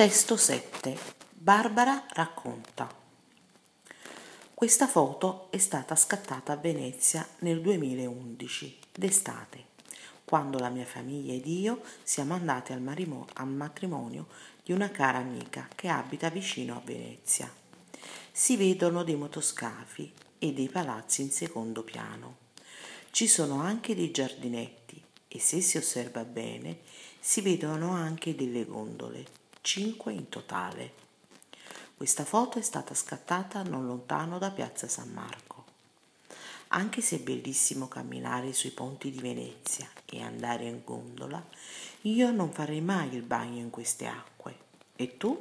Testo 7. Barbara racconta. Questa foto è stata scattata a Venezia nel 2011, d'estate, quando la mia famiglia ed io siamo andati al, marimo- al matrimonio di una cara amica che abita vicino a Venezia. Si vedono dei motoscafi e dei palazzi in secondo piano. Ci sono anche dei giardinetti e se si osserva bene si vedono anche delle gondole, cinque in totale. Questa foto è stata scattata non lontano da Piazza San Marco. Anche se è bellissimo camminare sui ponti di Venezia e andare in gondola, io non farei mai il bagno in queste acque. E tu?